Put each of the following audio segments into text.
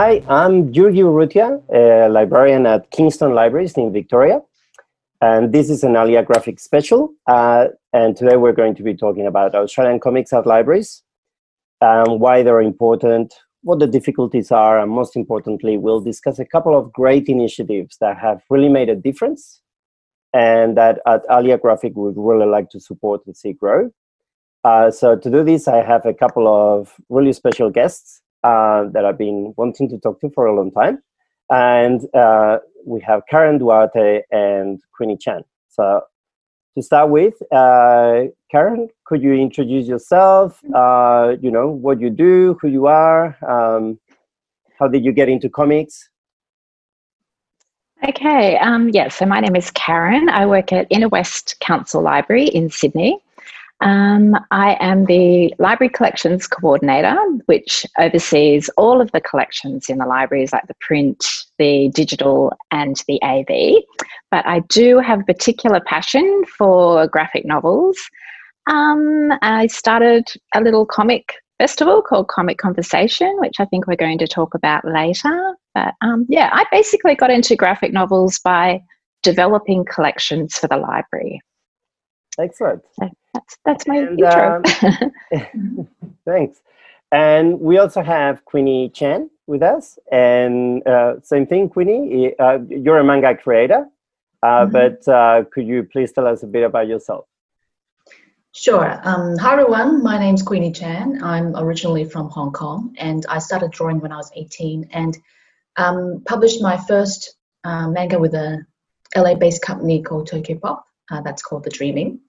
Hi, I'm Jurgi Urrutia, a librarian at Kingston Libraries in Victoria. And this is an ALIA Graphic special. Uh, and today we're going to be talking about Australian comics at libraries, um, why they're important, what the difficulties are, and most importantly, we'll discuss a couple of great initiatives that have really made a difference and that at ALIA Graphic would really like to support and see grow. Uh, so to do this, I have a couple of really special guests uh, that I've been wanting to talk to for a long time. And uh, we have Karen Dwarte and Queenie Chan. So to start with, uh, Karen, could you introduce yourself? Uh, you know, what you do, who you are, um, how did you get into comics? Okay, um, yeah, so my name is Karen. I work at Inner West Council Library in Sydney. Um, I am the Library Collections Coordinator, which oversees all of the collections in the libraries, like the print, the digital, and the AV. But I do have a particular passion for graphic novels. Um, I started a little comic festival called Comic Conversation, which I think we're going to talk about later. But um, yeah, I basically got into graphic novels by developing collections for the library. Excellent. So that's that's my and, intro. Um, thanks. And we also have Queenie Chan with us. And uh, same thing, Queenie, uh, you're a manga creator, uh, mm-hmm. but uh, could you please tell us a bit about yourself? Sure. Um, hi, everyone. My name's Queenie Chan. I'm originally from Hong Kong, and I started drawing when I was 18 and um, published my first uh, manga with a LA-based company called Tokyopop. Uh, that's called The Dreaming.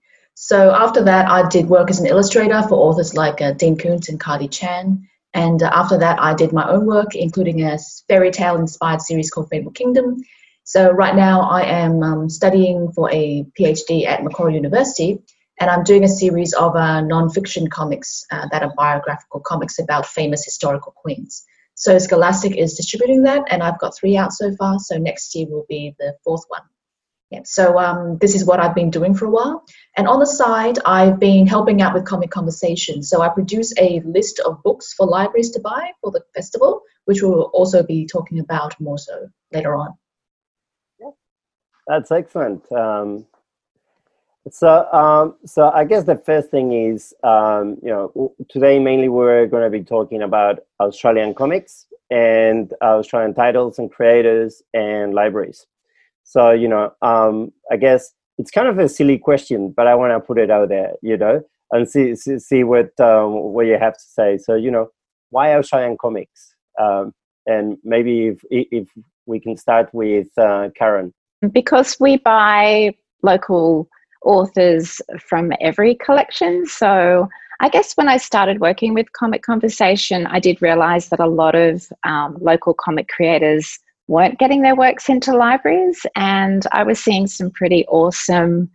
So after that, I did work as an illustrator for authors like uh, Dean Koontz and Kylie Chan. And uh, after that, I did my own work, including a fairy tale inspired series called Fabled Kingdom. So right now, I am um, studying for a PhD at Macquarie University, and I'm doing a series of uh, non-fiction comics uh, that are biographical comics about famous historical queens. So Scholastic is distributing that, and I've got three out so far. So next year will be the fourth one. Yeah, so um, this is what I've been doing for a while. And on the side, I've been helping out with Comic Conversation. So I produce a list of books for libraries to buy for the festival, which we'll also be talking about more so later on. Yeah, that's excellent. Um, so, um, so I guess the first thing is, um, you know, today mainly we're going to be talking about Australian comics and Australian titles and creators and libraries. So, you know, um, I guess it's kind of a silly question, but I want to put it out there, you know, and see see, see what um, what you have to say. So, you know, why Australian comics? Um, and maybe if if we can start with uh, Karen. Because we buy local authors from every collection, so I guess when I started working with Comic Conversation, I did realize that a lot of um, local comic creators weren't getting their works into libraries, and I was seeing some pretty awesome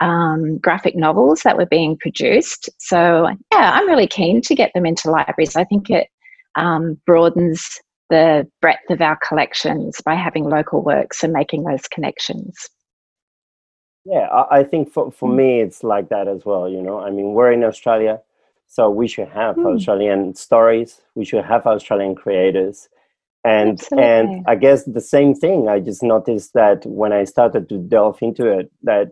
um, graphic novels that were being produced. So, yeah, I'm really keen to get them into libraries. I think it um, broadens the breadth of our collections by having local works and making those connections. Yeah, I think for, for mm. me, it's like that as well. You know, I mean, we're in Australia, so we should have mm. Australian stories, we should have Australian creators and Absolutely. and i guess the same thing i just noticed that when i started to delve into it that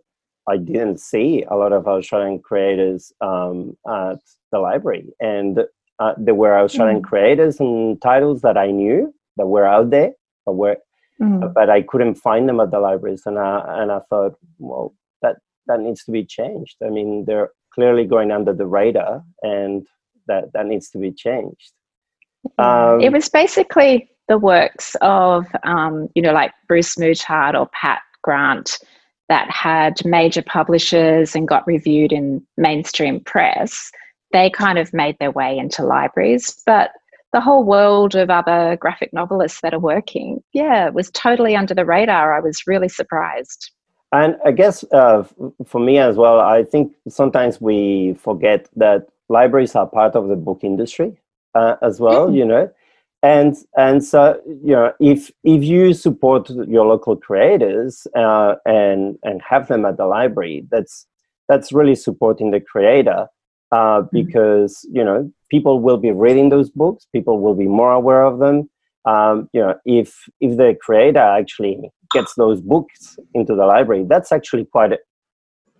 i didn't see a lot of australian creators um, at the library and uh, there were australian mm. creators and titles that i knew that were out there but were mm. but i couldn't find them at the libraries and i and i thought well that that needs to be changed i mean they're clearly going under the radar and that that needs to be changed um, it was basically the works of, um, you know, like Bruce Mutard or Pat Grant that had major publishers and got reviewed in mainstream press, they kind of made their way into libraries. But the whole world of other graphic novelists that are working, yeah, was totally under the radar. I was really surprised. And I guess uh, for me as well, I think sometimes we forget that libraries are part of the book industry uh, as well, mm. you know and and so you know if if you support your local creators uh, and and have them at the library that's that's really supporting the creator uh, mm-hmm. because you know people will be reading those books people will be more aware of them um, you know, if if the creator actually gets those books into the library, that's actually quite a,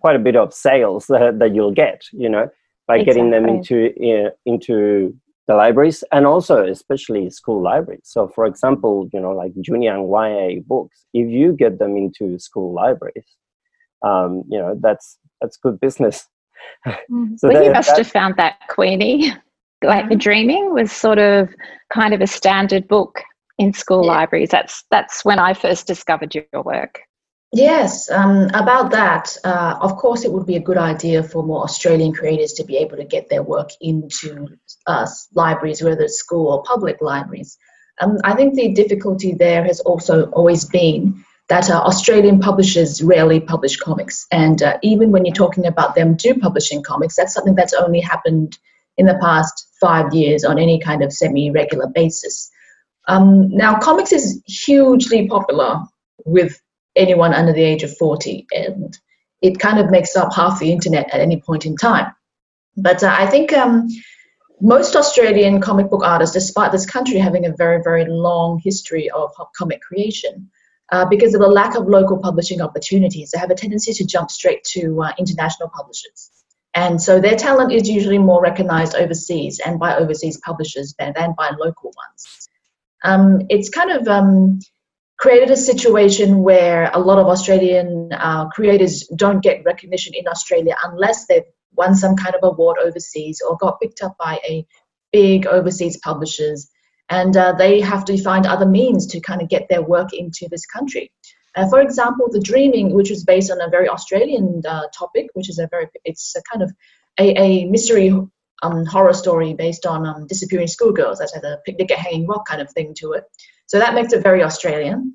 quite a bit of sales that, that you'll get. You know, by exactly. getting them into uh, into the libraries and also especially school libraries. So, for example, you know, like junior and YA books, if you get them into school libraries, um, you know, that's that's good business. Mm. so well, that, you must have found that Queenie. like the Dreaming was sort of kind of a standard book in school yeah. libraries. That's that's when I first discovered your work. Yes, um, about that. Uh, of course, it would be a good idea for more Australian creators to be able to get their work into uh, libraries, whether it's school or public libraries. Um, I think the difficulty there has also always been that uh, Australian publishers rarely publish comics. And uh, even when you're talking about them do publishing comics, that's something that's only happened in the past five years on any kind of semi regular basis. Um, now, comics is hugely popular with anyone under the age of 40, and it kind of makes up half the internet at any point in time. But uh, I think um, most Australian comic book artists, despite this country having a very, very long history of comic creation, uh, because of the lack of local publishing opportunities, they have a tendency to jump straight to uh, international publishers. And so their talent is usually more recognized overseas and by overseas publishers than, than by local ones. Um, it's kind of um, created a situation where a lot of Australian uh, creators don't get recognition in Australia unless they've won some kind of award overseas or got picked up by a big overseas publishers and uh, they have to find other means to kind of get their work into this country. Uh, for example, The Dreaming, which was based on a very Australian uh, topic, which is a very, it's a kind of a, a mystery um, horror story based on um, disappearing schoolgirls that had a picnic at Hanging Rock kind of thing to it. So that makes it very Australian.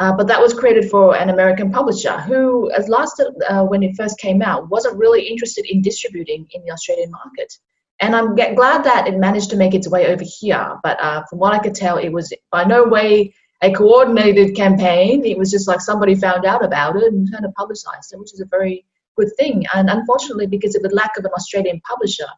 Uh, but that was created for an American publisher who, as last uh, when it first came out, wasn't really interested in distributing in the Australian market. And I'm glad that it managed to make its way over here. But uh, from what I could tell, it was by no way a coordinated campaign. It was just like somebody found out about it and kind of publicized it, which is a very good thing. And unfortunately, because of the lack of an Australian publisher,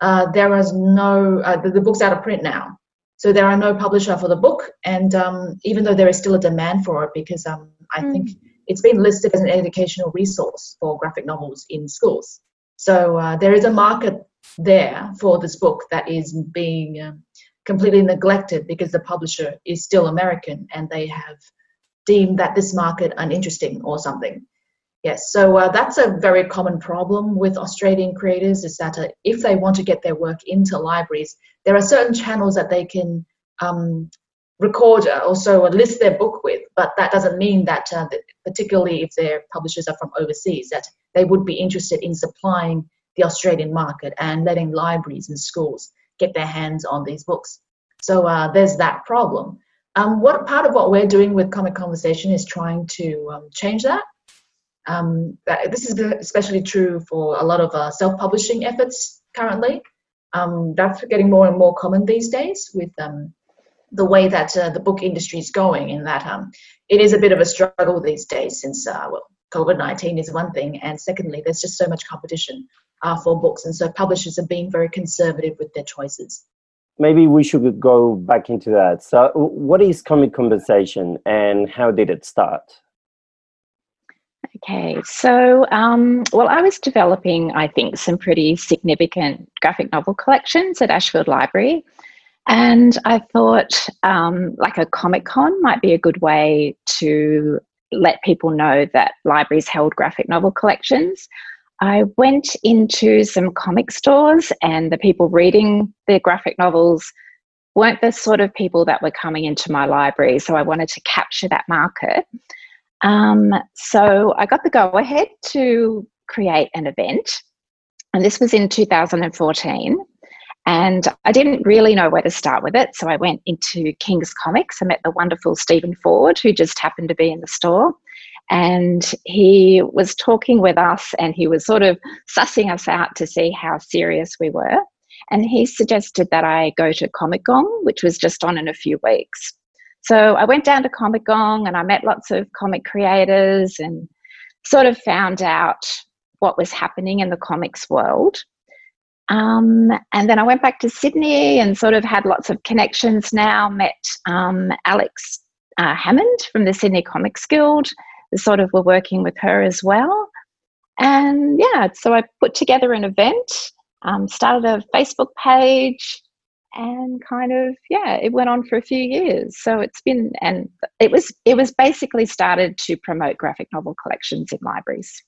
uh, there is no, uh, the, the, book's out of print now. So there are no publisher for the book. And um, even though there is still a demand for it, because um, I mm. think it's been listed as an educational resource for graphic novels in schools. So uh, there is a market there for this book that is being um, completely neglected because the publisher is still American and they have deemed that this market uninteresting or something. Yes, so uh, that's a very common problem with Australian creators is that uh, if they want to get their work into libraries, there are certain channels that they can um, record uh, also list their book with, but that doesn't mean that, uh, particularly if their publishers are from overseas, that they would be interested in supplying the Australian market and letting libraries and schools get their hands on these books. So uh, there's that problem. Um, what part of what we're doing with Comic Conversation is trying to um, change that. Um, this is especially true for a lot of uh, self-publishing efforts currently. Um, that's getting more and more common these days with um, the way that uh, the book industry is going. In that um, it is a bit of a struggle these days, since uh, well, COVID-19 is one thing, and secondly, there's just so much competition uh, for books, and so publishers are being very conservative with their choices. Maybe we should go back into that. So, what is Comic Conversation, and how did it start? Okay, so um, well, I was developing, I think, some pretty significant graphic novel collections at Ashfield Library. And I thought um, like a Comic Con might be a good way to let people know that libraries held graphic novel collections. I went into some comic stores, and the people reading the graphic novels weren't the sort of people that were coming into my library. So I wanted to capture that market. Um, so I got the go ahead to create an event, and this was in 2014. And I didn't really know where to start with it. So I went into King's Comics. I met the wonderful Stephen Ford, who just happened to be in the store. And he was talking with us and he was sort of sussing us out to see how serious we were. And he suggested that I go to Comic Gong, which was just on in a few weeks. So I went down to Comic Gong and I met lots of comic creators and sort of found out what was happening in the comics world. Um, and then I went back to Sydney and sort of had lots of connections now. Met um, Alex uh, Hammond from the Sydney Comics Guild. Sort of were working with her as well. And yeah, so I put together an event, um, started a Facebook page, and kind of yeah, it went on for a few years. So it's been and it was it was basically started to promote graphic novel collections in libraries.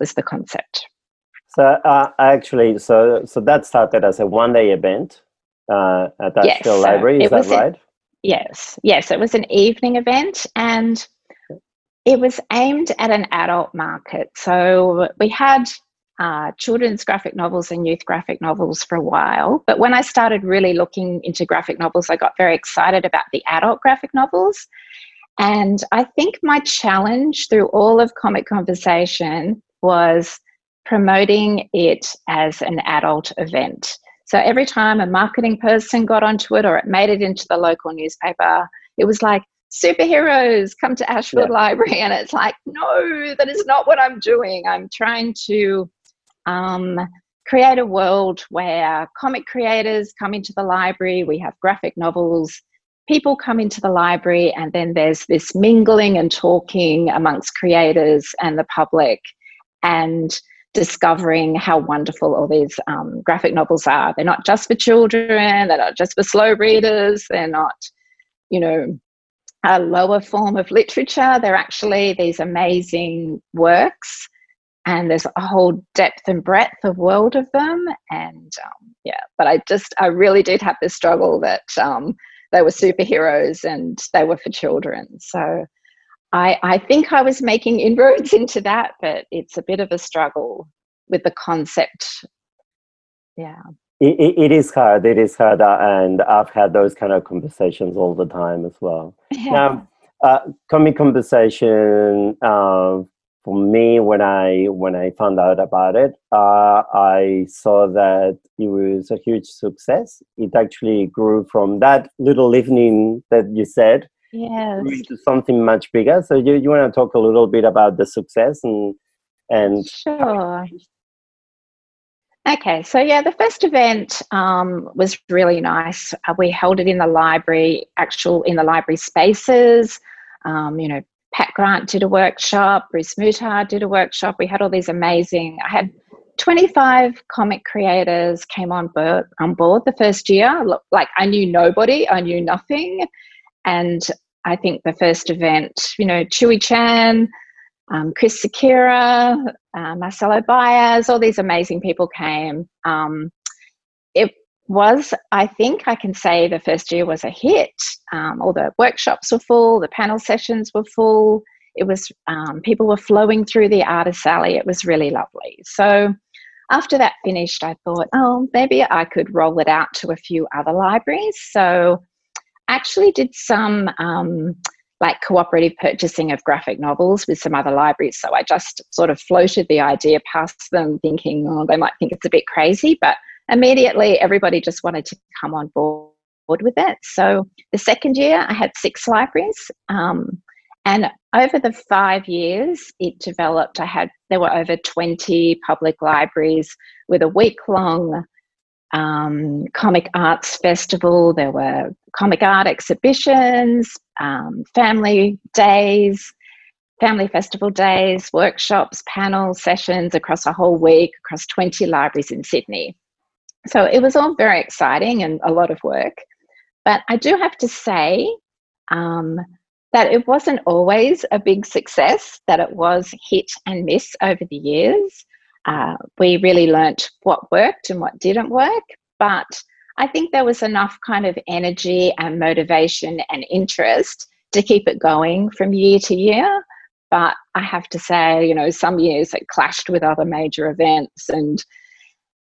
Was the concept. So uh, actually, so so that started as a one-day event uh, at that yes, Library. Is that right? yes, yes. It was an evening event, and it was aimed at an adult market. So we had uh, children's graphic novels and youth graphic novels for a while. But when I started really looking into graphic novels, I got very excited about the adult graphic novels. And I think my challenge through all of Comic Conversation was promoting it as an adult event. So every time a marketing person got onto it or it made it into the local newspaper, it was like, superheroes come to Ashfield yeah. Library. And it's like, no, that is not what I'm doing. I'm trying to um, create a world where comic creators come into the library, we have graphic novels, people come into the library, and then there's this mingling and talking amongst creators and the public. And discovering how wonderful all these um, graphic novels are. They're not just for children, they're not just for slow readers, they're not, you know, a lower form of literature. They're actually these amazing works, and there's a whole depth and breadth of world of them. And um, yeah, but I just, I really did have this struggle that um, they were superheroes and they were for children. So I, I think I was making inroads into that, but it's a bit of a struggle with the concept. Yeah. It, it, it is hard. It is hard. And I've had those kind of conversations all the time as well. Yeah. Now, uh, comic conversation uh, for me when I when I found out about it, uh, I saw that it was a huge success. It actually grew from that little evening that you said yes. to something much bigger. So you, you want to talk a little bit about the success and and sure. Okay, so yeah, the first event um, was really nice. Uh, we held it in the library, actual in the library spaces. Um, you know, Pat Grant did a workshop, Bruce Mutard did a workshop. We had all these amazing. I had 25 comic creators came on board on board the first year. Like I knew nobody, I knew nothing, and I think the first event, you know, Chewy Chan, um, Chris Sakira, uh, Marcelo Baez, all these amazing people came. Um, was, I think I can say the first year was a hit. Um, all the workshops were full, the panel sessions were full. It was, um, people were flowing through the artist alley. It was really lovely. So after that finished, I thought, oh, maybe I could roll it out to a few other libraries. So actually did some um, like cooperative purchasing of graphic novels with some other libraries. So I just sort of floated the idea past them, thinking, oh, they might think it's a bit crazy, but immediately everybody just wanted to come on board with it. So the second year, I had six libraries. Um, and over the five years, it developed. I had there were over 20 public libraries with a week long um, comic arts festival. There were comic art exhibitions, um, family days, family festival days, workshops, panels, sessions across a whole week across 20 libraries in Sydney. So it was all very exciting and a lot of work. But I do have to say um, that it wasn't always a big success, that it was hit and miss over the years. Uh, we really learnt what worked and what didn't work. But I think there was enough kind of energy and motivation and interest to keep it going from year to year. But I have to say, you know, some years it clashed with other major events and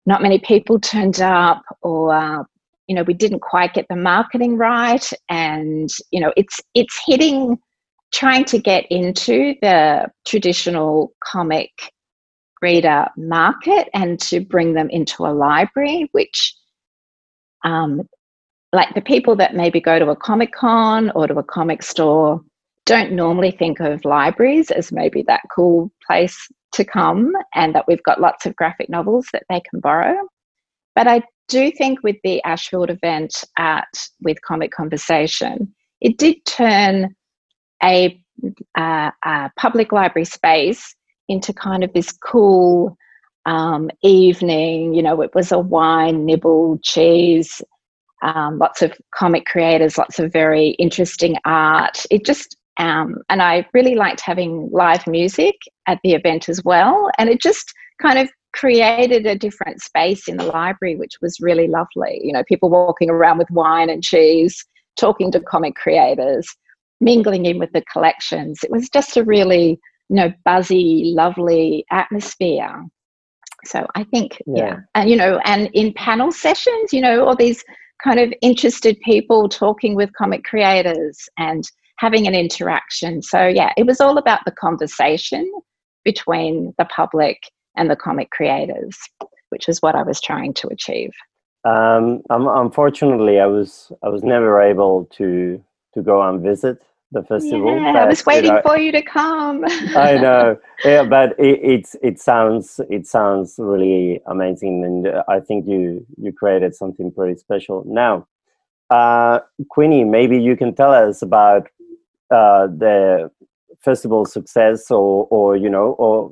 not many people turned up or uh, you know we didn't quite get the marketing right. And you know it's it's hitting trying to get into the traditional comic reader market and to bring them into a library, which, um, like the people that maybe go to a Comic Con or to a comic store, don't normally think of libraries as maybe that cool place to come and that we've got lots of graphic novels that they can borrow. But I do think with the Ashfield event at with Comic Conversation, it did turn a, uh, a public library space into kind of this cool um, evening. You know, it was a wine, nibble, cheese, um, lots of comic creators, lots of very interesting art. It just um, and I really liked having live music at the event as well. And it just kind of created a different space in the library, which was really lovely. You know, people walking around with wine and cheese, talking to comic creators, mingling in with the collections. It was just a really, you know, buzzy, lovely atmosphere. So I think, yeah. yeah. And, you know, and in panel sessions, you know, all these kind of interested people talking with comic creators and having an interaction. So, yeah, it was all about the conversation between the public and the comic creators, which is what I was trying to achieve. Um, unfortunately, I was I was never able to to go and visit the festival. Yeah, I was waiting you know, for you to come. I know, yeah, but it, it's it sounds it sounds really amazing, and I think you you created something pretty special. Now, uh, Queenie, maybe you can tell us about uh, the festival success or or you know or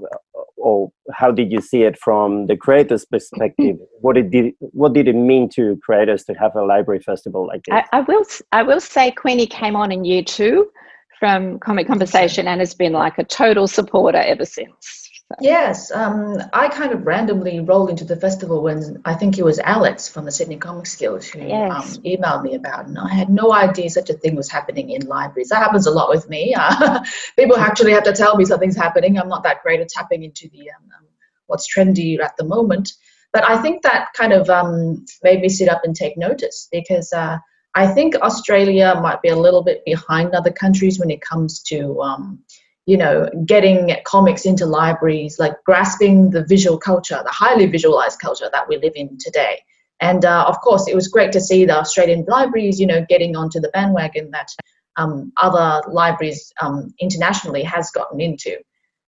or how did you see it from the creators perspective? What it did what did it mean to creators to have a library festival like this? I, I will i will say queenie came on in year two from comic conversation and has been like a total supporter ever since Yes, um, I kind of randomly rolled into the festival when I think it was Alex from the Sydney Comics Guild who yes. um, emailed me about it. And I had no idea such a thing was happening in libraries. That happens a lot with me. Uh, people actually have to tell me something's happening. I'm not that great at tapping into the um, um, what's trendy at the moment. But I think that kind of um, made me sit up and take notice because uh, I think Australia might be a little bit behind other countries when it comes to um, you know, getting comics into libraries, like grasping the visual culture, the highly visualized culture that we live in today. And uh, of course, it was great to see the Australian libraries, you know, getting onto the bandwagon that um, other libraries um, internationally has gotten into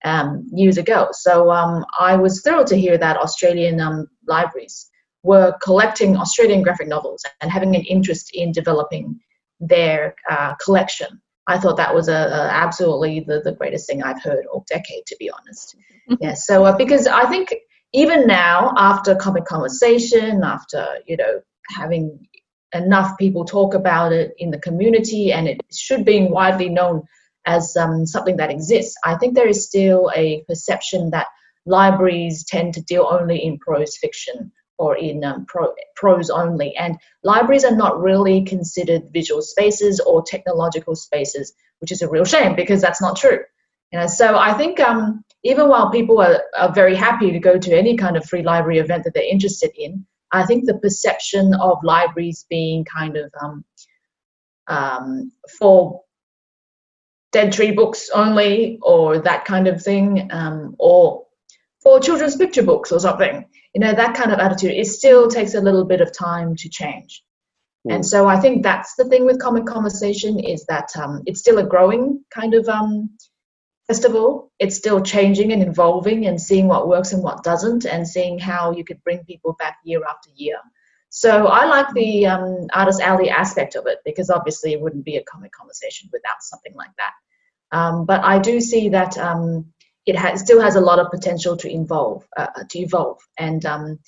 um, years ago. So um, I was thrilled to hear that Australian um, libraries were collecting Australian graphic novels and having an interest in developing their uh, collection. I thought that was a, a, absolutely the, the greatest thing I've heard all decade, to be honest. yeah. So uh, because I think even now, after comic conversation, after you know having enough people talk about it in the community, and it should be widely known as um, something that exists, I think there is still a perception that libraries tend to deal only in prose fiction or in um, pro, prose only. And libraries are not really considered visual spaces or technological spaces, which is a real shame because that's not true. You know, so I think um, even while people are, are very happy to go to any kind of free library event that they're interested in, I think the perception of libraries being kind of um, um, for dead tree books only or that kind of thing, um, or for children's picture books or something you know that kind of attitude it still takes a little bit of time to change. Mm. and so i think that's the thing with comic conversation is that um, it's still a growing kind of um, festival. It's still changing and evolving and seeing what works and what doesn't and seeing how you could bring people back year after year. So i like the um, artist alley aspect of it because obviously it wouldn't be a comic conversation without something like that. Um, but i do see that um, it has, still has a lot of potential to evolve, uh, to evolve, and um,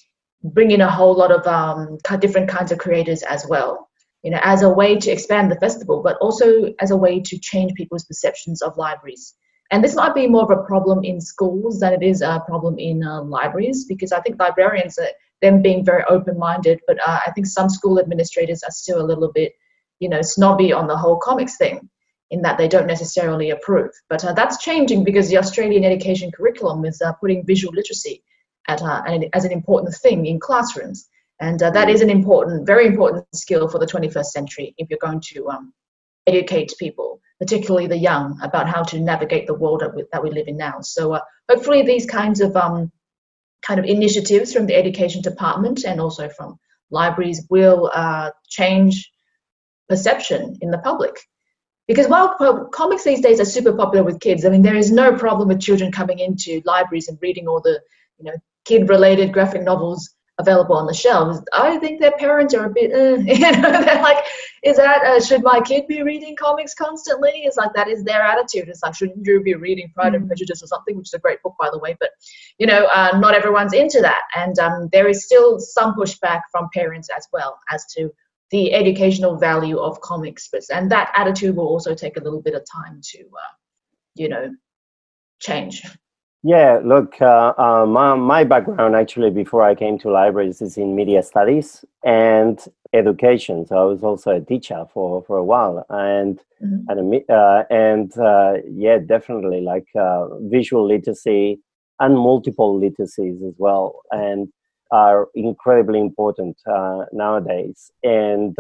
bring in a whole lot of um, different kinds of creators as well. You know, as a way to expand the festival, but also as a way to change people's perceptions of libraries. And this might be more of a problem in schools than it is a problem in uh, libraries, because I think librarians, are, them being very open-minded, but uh, I think some school administrators are still a little bit, you know, snobby on the whole comics thing in that they don't necessarily approve. But uh, that's changing because the Australian education curriculum is uh, putting visual literacy at, uh, as an important thing in classrooms. And uh, that is an important, very important skill for the 21st century if you're going to um, educate people, particularly the young, about how to navigate the world that we, that we live in now. So uh, hopefully these kinds of um, kind of initiatives from the education department and also from libraries will uh, change perception in the public because while comics these days are super popular with kids, I mean, there is no problem with children coming into libraries and reading all the, you know, kid-related graphic novels available on the shelves, I think their parents are a bit, uh, you know, they're like, is that, uh, should my kid be reading comics constantly? It's like, that is their attitude. It's like, shouldn't you be reading Pride and mm. Prejudice or something, which is a great book, by the way, but, you know, uh, not everyone's into that. And um, there is still some pushback from parents as well as to the educational value of comics. But, and that attitude will also take a little bit of time to, uh, you know, change. Yeah, look, uh, uh, my, my background actually before I came to libraries is in media studies and education. So I was also a teacher for, for a while, and mm-hmm. and uh, and uh, yeah, definitely like uh, visual literacy and multiple literacies as well, and are incredibly important uh, nowadays, and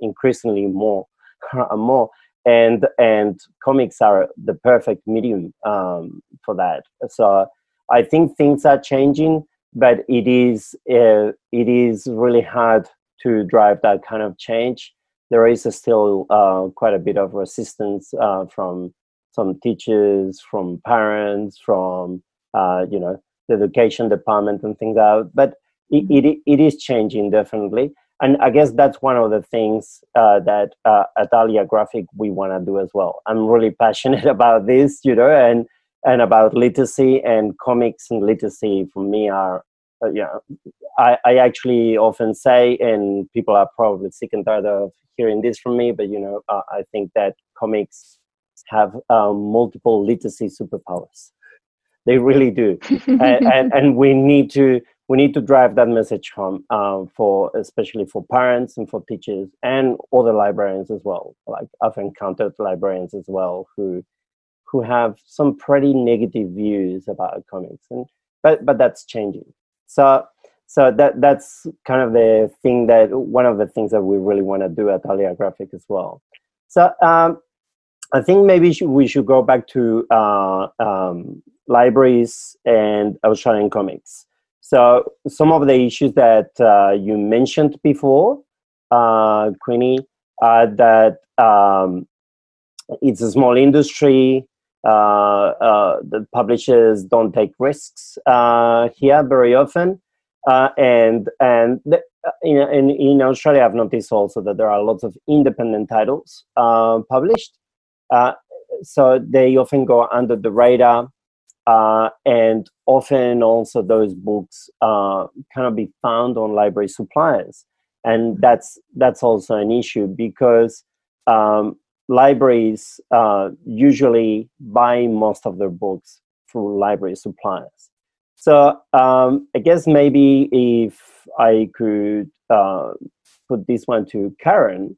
increasingly more more and and comics are the perfect medium um, for that. So I think things are changing, but it is uh, it is really hard to drive that kind of change. There is still uh, quite a bit of resistance uh, from some teachers, from parents, from uh, you know the education department and things out. But it, it, it is changing definitely and I guess that's one of the things uh, that uh, at ALIA Graphic we want to do as well. I'm really passionate about this, you know, and and about literacy and comics and literacy for me are, uh, yeah, I, I actually often say, and people are probably sick and tired of hearing this from me, but you know, uh, I think that comics have um, multiple literacy superpowers. They really do, and, and and we need to we need to drive that message home uh, for especially for parents and for teachers and other librarians as well like i've encountered librarians as well who who have some pretty negative views about comics and but but that's changing. So so that that's kind of the thing that one of the things that we really want to do at ALIA Graphic as well. So um, i think maybe we should go back to uh, um, libraries and australian comics so some of the issues that uh, you mentioned before, uh, Queenie, that um, it's a small industry. Uh, uh the publishers don't take risks uh, here very often, and and the, in, in, in Australia, I've noticed also that there are lots of independent titles published. so they often go under the radar uh, and often also those books uh, cannot be found on library suppliers. And that's, that's also an issue because um, libraries uh, usually buy most of their books through library suppliers. So um, I guess maybe if I could uh, put this one to Karen,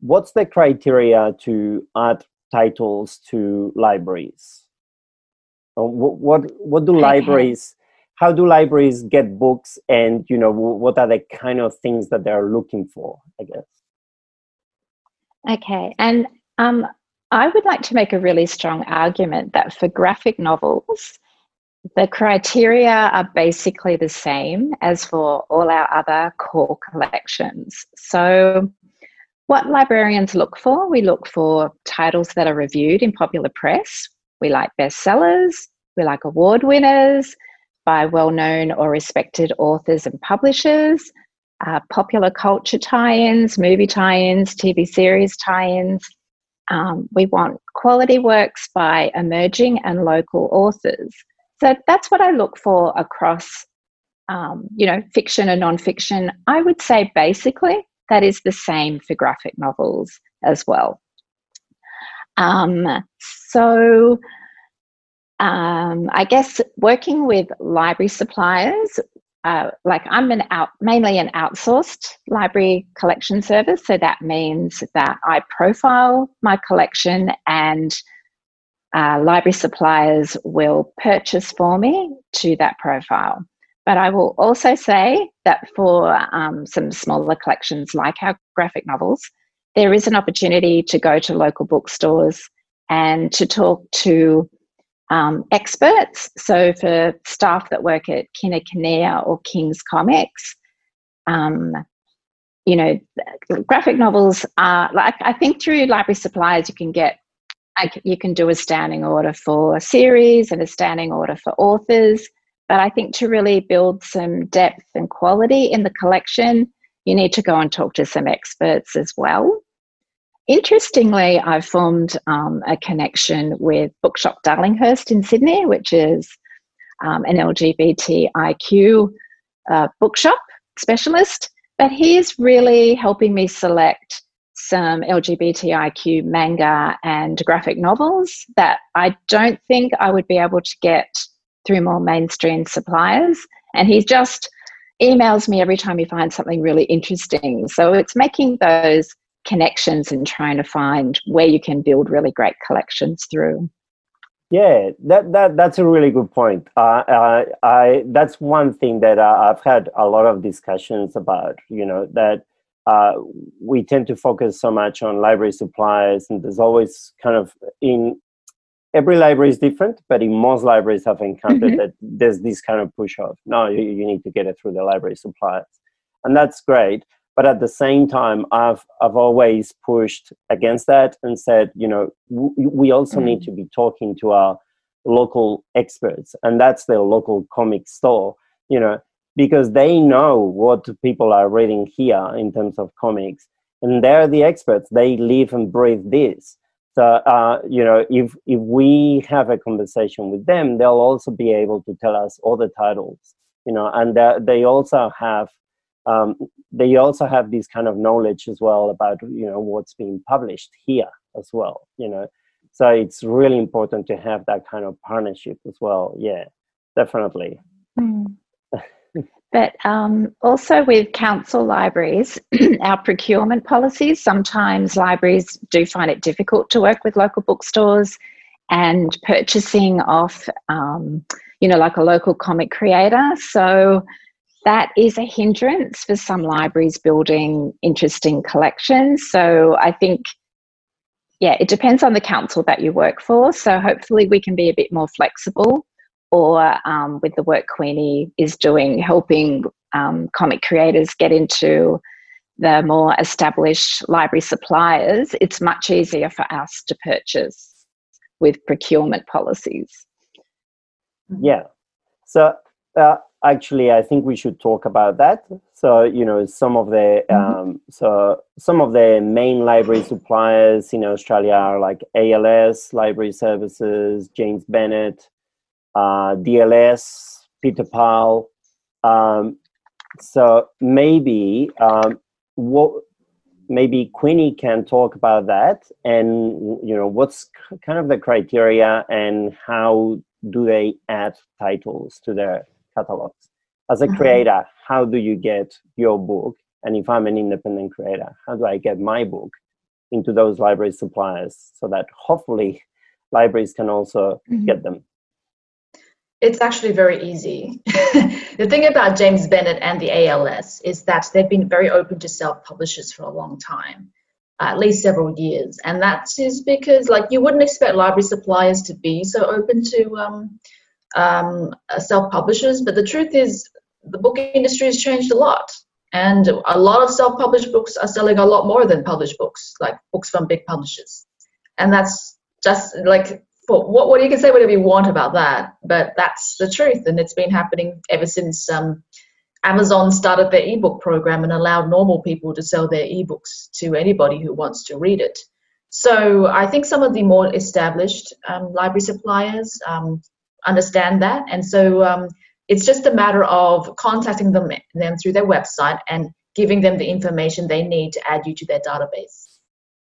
what's the criteria to add titles to libraries? Uh, what, what what do libraries how do libraries get books and you know what are the kind of things that they're looking for i guess? Okay and um, i would like to make a really strong argument that for graphic novels the criteria are basically the same as for all our other core collections. So what librarians look for we look for titles that are reviewed in popular press we like bestsellers, we like award winners by well known or respected authors and publishers, uh, popular culture tie ins, movie tie ins, TV series tie ins. Um, we want quality works by emerging and local authors. So that's what I look for across, um, you know, fiction and nonfiction. I would say basically that is the same for graphic novels as well. Um, so, um, I guess working with library suppliers, uh, like I'm an out, mainly an outsourced library collection service. So that means that I profile my collection and uh, library suppliers will purchase for me to that profile. But I will also say that for um, some smaller collections like our graphic novels, there is an opportunity to go to local bookstores and to talk to um, experts. So, for staff that work at Kinokuniya or King's Comics, um, you know, graphic novels are like I think through library suppliers you can get you can do a standing order for a series and a standing order for authors. But I think to really build some depth and quality in the collection, you need to go and talk to some experts as well. Interestingly, I've formed um, a connection with Bookshop Darlinghurst in Sydney, which is um, an LGBTIQ uh, bookshop specialist, but he's really helping me select some LGBTIQ manga and graphic novels that I don't think I would be able to get through more mainstream suppliers. And he's just emails me every time he finds something really interesting. So it's making those connections and trying to find where you can build really great collections through. Yeah, that, that that's a really good point. Uh, uh, I that's one thing that uh, I've had a lot of discussions about. You know that uh, we tend to focus so much on library supplies, and there's always kind of in every library is different, but in most libraries I've encountered mm-hmm. that there's this kind of push off. No, you, you need to get it through the library suppliers, and that's great. But at the same time, I've I've always pushed against that and said, you know, w- we also mm-hmm. need to be talking to our local experts, and that's their local comic store. You know, because they know what people are reading here in terms of comics and they're the experts they live and breathe this so uh, you know if if we have a conversation with them they'll also be able to tell us all the titles you know and they also have um, they also have this kind of knowledge as well about you know what's being published here as well you know so it's really important to have that kind of partnership as well yeah definitely mm. But um, also with council libraries, our procurement policies, sometimes libraries do find it difficult to work with local bookstores and purchasing off, um, you know, like a local comic creator. So that is a hindrance for some libraries building interesting collections. So I think, yeah, it depends on the council that you work for. So hopefully we can be a bit more flexible or um, with the work Queenie is doing, helping um, comic creators get into the more established library suppliers, it's much easier for us to purchase with procurement policies. Yeah. So uh, actually, I think we should talk about that. So you know, some of the mm-hmm. um, so some of the main library suppliers in Australia are like ALS Library Services, James Bennett, uh, DLS, Peter Pal. Um, so maybe um, what maybe Queenie can talk about that, and you know what's kind of the criteria and how do they add titles to their catalogs? As a mm-hmm. creator, how do you get your book? And if I'm an independent creator, how do I get my book into those library suppliers so that hopefully libraries can also mm-hmm. get them? It's actually very easy. the thing about James Bennett and the ALS is that they've been very open to self publishers for a long time, at least several years. And that is because, like, you wouldn't expect library suppliers to be so open to um, um, uh, self publishers, but the truth is, the book industry has changed a lot. And a lot of self published books are selling a lot more than published books, like books from big publishers. And that's just like what, what you can say whatever you want about that, but that's the truth, and it's been happening ever since um, Amazon started their ebook program and allowed normal people to sell their ebooks to anybody who wants to read it. So I think some of the more established um, library suppliers um, understand that, and so um, it's just a matter of contacting them, them through their website and giving them the information they need to add you to their database.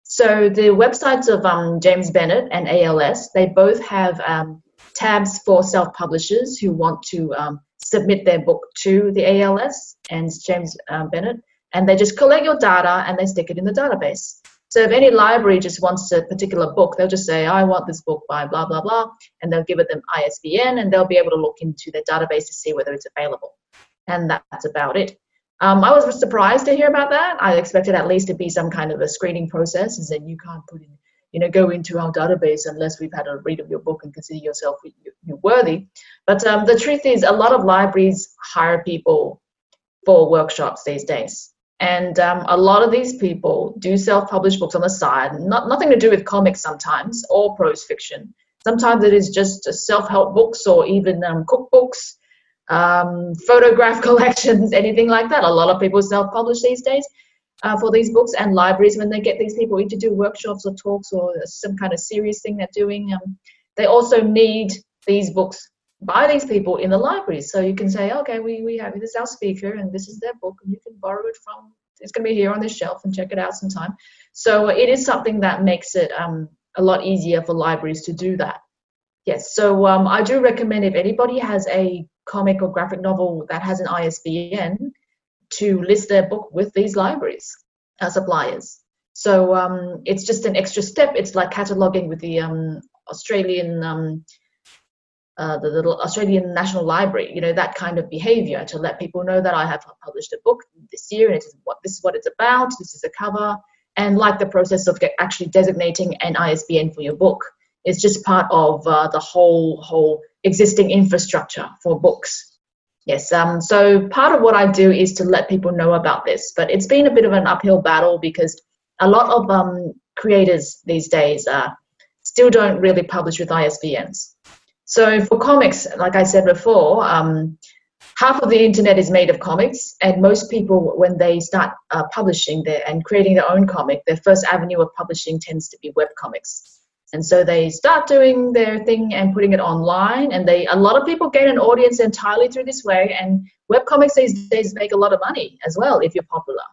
So the websites of um, James Bennett and ALS, they both have um, tabs for self-publishers who want to um, submit their book to the ALS and James um, Bennett, and they just collect your data and they stick it in the database. So if any library just wants a particular book, they'll just say, I want this book by blah, blah, blah, and they'll give it them ISBN and they'll be able to look into their database to see whether it's available. And that's about it. Um, I was surprised to hear about that. I expected at least to be some kind of a screening process, and then you can't put in, you know, go into our database unless we've had a read of your book and consider yourself you're worthy. But um, the truth is, a lot of libraries hire people for workshops these days, and um, a lot of these people do self-publish books on the side. Not nothing to do with comics sometimes or prose fiction. Sometimes it is just self-help books or even um, cookbooks um, photograph collections, anything like that. A lot of people self-publish these days uh, for these books, and libraries when they get these people in to do workshops or talks or some kind of serious thing they're doing, um, they also need these books by these people in the libraries. So you can say, okay, we, we have this our speaker, and this is their book, and you can borrow it from. It's going to be here on this shelf and check it out sometime. So it is something that makes it um, a lot easier for libraries to do that. Yes, so um, I do recommend if anybody has a comic or graphic novel that has an ISBN to list their book with these libraries as suppliers. So um, it's just an extra step. It's like cataloging with the um, Australian, um, uh, the little Australian National Library. You know that kind of behaviour to let people know that I have published a book this year, and it is what this is what it's about. This is the cover, and like the process of actually designating an ISBN for your book it's just part of uh, the whole whole existing infrastructure for books. Yes, um, so part of what I do is to let people know about this, but it's been a bit of an uphill battle because a lot of um, creators these days uh, still don't really publish with ISBNs. So for comics, like I said before, um, half of the internet is made of comics, and most people, when they start uh, publishing their, and creating their own comic, their first avenue of publishing tends to be web comics. And so they start doing their thing and putting it online. And they a lot of people gain an audience entirely through this way. And webcomics these days make a lot of money as well if you're popular.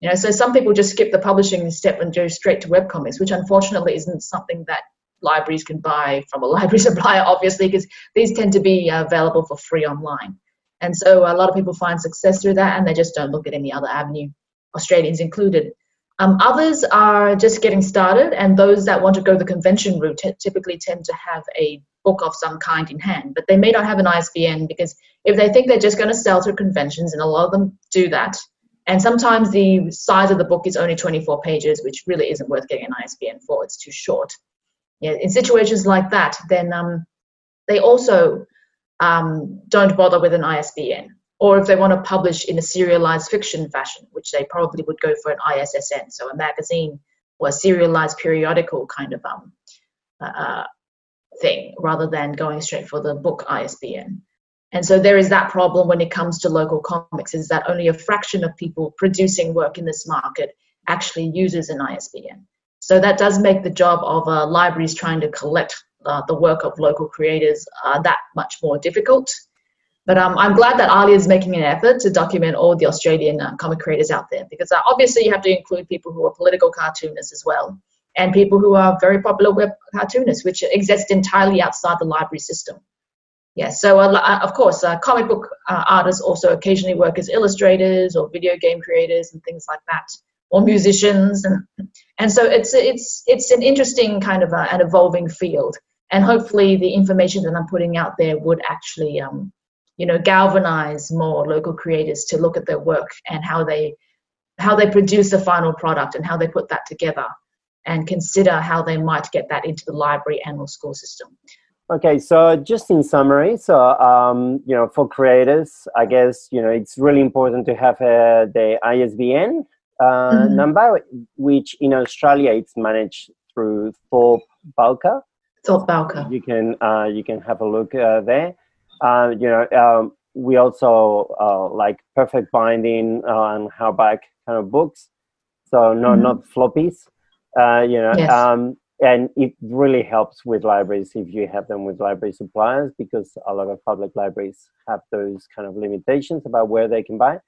You know, so some people just skip the publishing step and go straight to webcomics, which unfortunately isn't something that libraries can buy from a library supplier, obviously, because these tend to be uh, available for free online. And so a lot of people find success through that and they just don't look at any other avenue, Australians included. Um, others are just getting started, and those that want to go the convention route t- typically tend to have a book of some kind in hand, but they may not have an ISBN because if they think they're just going to sell through conventions, and a lot of them do that, and sometimes the size of the book is only 24 pages, which really isn't worth getting an ISBN for, it's too short. Yeah, in situations like that, then um, they also um, don't bother with an ISBN or if they want to publish in a serialized fiction fashion, which they probably would go for an ISSN, so a magazine or a serialized periodical kind of um, uh, uh, thing, rather than going straight for the book ISBN. And so there is that problem when it comes to local comics, is that only a fraction of people producing work in this market actually uses an ISBN. So that does make the job of uh, libraries trying to collect uh, the work of local creators uh, that much more difficult but um, I'm glad that ALIA is making an effort to document all the Australian uh, comic creators out there because uh, obviously you have to include people who are political cartoonists as well and people who are very popular web cartoonists, which exist entirely outside the library system. Yes, so uh, uh of course, uh, comic book uh, artists also occasionally work as illustrators or video game creators and things like that, or musicians, and and so it's it's it's an interesting kind of an evolving field, and hopefully the information that I'm putting out there would actually um, you know galvanize more local creators to look at their work and how they how they produce the final product and how they put that together and consider how they might get that into the library and or school system. Okay so just in summary so um, you know for creators i guess you know it's really important to have uh, the isbn uh, mm-hmm. number which in australia it's managed through thorpe bowker thorpe bowker you can uh, you can have a look uh, there uh, you know, um, we also uh, like perfect binding uh, and hardback kind of books, so no, mm-hmm. not floppies. Uh, you know, yes. um, and it really helps with libraries if you have them with library suppliers because a lot of public libraries have those kind of limitations about where they can buy,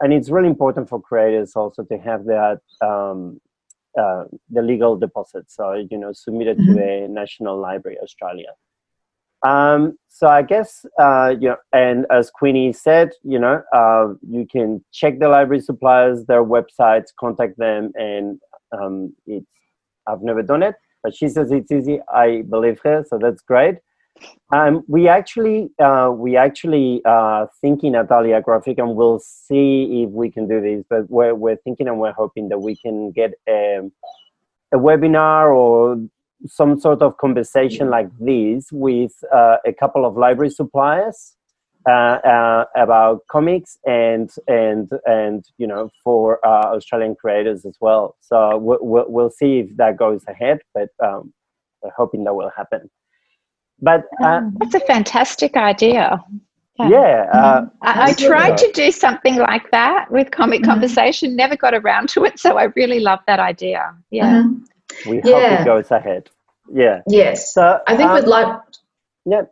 and it's really important for creators also to have that. Um, uh, the legal deposit, so you know, submitted mm-hmm. to the National Library Australia. Um, so I guess uh, you know, and as Queenie said, you know, uh, you can check the library suppliers, their websites, contact them, and um, it's. I've never done it, but she says it's easy. I believe her, so that's great. Um, we actually uh, we actually uh, thinking at Alia Graphic, and we'll see if we can do this. But we're we're thinking and we're hoping that we can get a, um, a webinar or some sort of conversation like this with uh, a couple of library suppliers uh, uh, about comics and and and you know for uh, Australian creators as well. So we'll, we'll see if that goes ahead, but um, we're hoping that will happen. But uh, um, that's a fantastic idea. Yeah. Uh, I, I, tried to do something like that with Comic mm-hmm. Conversation, never got around to it. So I really love that idea. Yeah. Mm-hmm. We hope yeah. it goes ahead. Yeah. Yes. So I think um, with like. Yeah.